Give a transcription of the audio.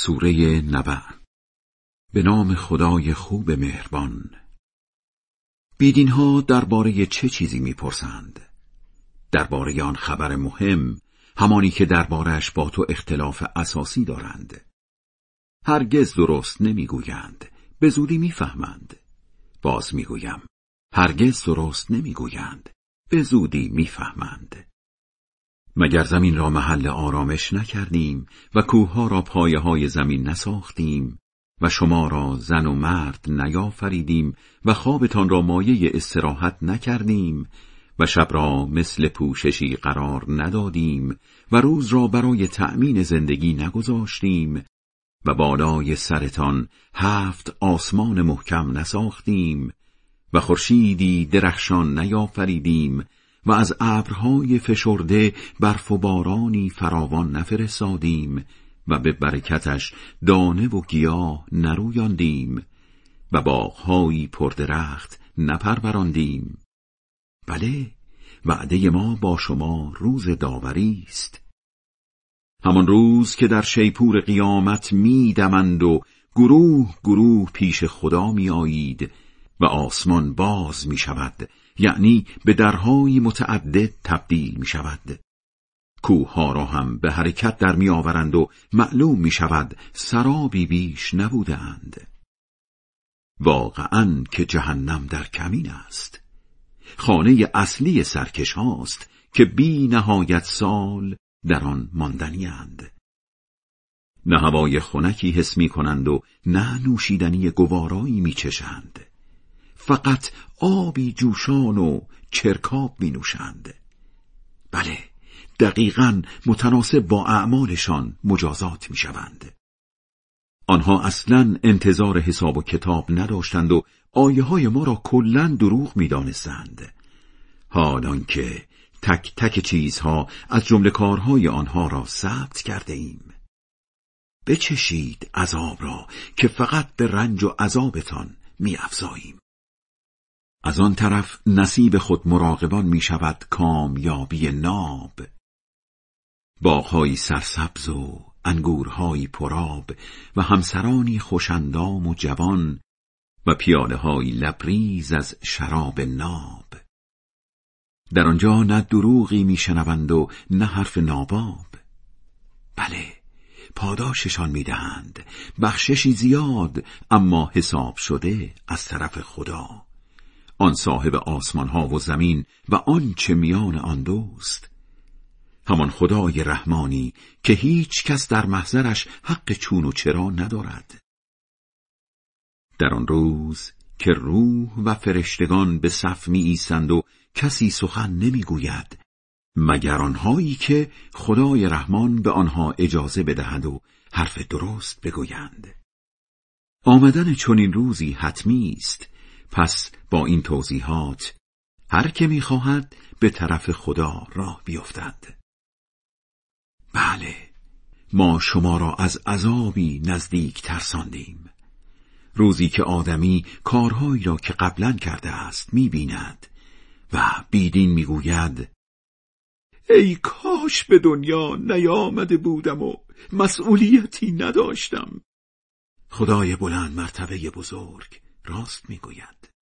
سوره نبع به نام خدای خوب مهربان. بیدین ها درباره چه چیزی می‌پرسند؟ درباره آن خبر مهم همانی که دربارش با تو اختلاف اساسی دارند. هرگز درست نمی‌گویند به زودی می‌فهمند. باز می‌گویم هرگز درست نمی‌گویند به زودی می‌فهمند. مگر زمین را محل آرامش نکردیم و کوهها را پایه های زمین نساختیم و شما را زن و مرد نیافریدیم و خوابتان را مایه استراحت نکردیم و شب را مثل پوششی قرار ندادیم و روز را برای تأمین زندگی نگذاشتیم و بالای سرتان هفت آسمان محکم نساختیم و خورشیدی درخشان نیافریدیم و از ابرهای فشرده برف و بارانی فراوان نفرستادیم و به برکتش دانه و گیاه نرویاندیم و باغهایی پردرخت نپروراندیم بله وعده ما با شما روز داوری است. همان روز که در شیپور قیامت میدمند و گروه گروه پیش خدا می آیید و آسمان باز می شود یعنی به درهای متعدد تبدیل می شود کوه را هم به حرکت در می آورند و معلوم می شود سرابی بیش نبودند واقعا که جهنم در کمین است خانه اصلی سرکش هاست که بی نهایت سال در آن ماندنی اند. نه هوای خنکی حس می کنند و نه نوشیدنی گوارایی می چشند. فقط آبی جوشان و چرکاب می نوشند. بله دقیقا متناسب با اعمالشان مجازات می شوند. آنها اصلا انتظار حساب و کتاب نداشتند و آیه های ما را کلا دروغ می دانستند. حالان که تک تک چیزها از جمله کارهای آنها را ثبت کرده ایم. بچشید عذاب را که فقط به رنج و عذابتان می افزاییم. از آن طرف نصیب خود مراقبان می شود کامیابی ناب. باغهایی سرسبز و انگورهایی پراب و همسرانی خوشندام و جوان و پیاله لبریز از شراب ناب. در آنجا نه دروغی میشنوند و نه حرف ناباب. بله پاداششان می‌دهند بخششی زیاد اما حساب شده از طرف خدا. آن صاحب آسمان ها و زمین و آنچه میان آن دوست. همان خدای رحمانی که هیچ کس در محضرش حق چون و چرا ندارد. در آن روز که روح و فرشتگان به صف می ایسند و کسی سخن نمی‌گوید مگر آنهایی که خدای رحمان به آنها اجازه بدهد و حرف درست بگویند. آمدن چنین روزی حتمی است پس با این توضیحات هر که می‌خواهد به طرف خدا راه بیفتد. بله ما شما را از عذابی نزدیک ترساندیم. روزی که آدمی کارهایی را که قبلا کرده است می‌بیند و بیدین می‌گوید ای کاش به دنیا نیامده بودم و مسئولیتی نداشتم. خدای بلند مرتبه بزرگ راست می‌گوید.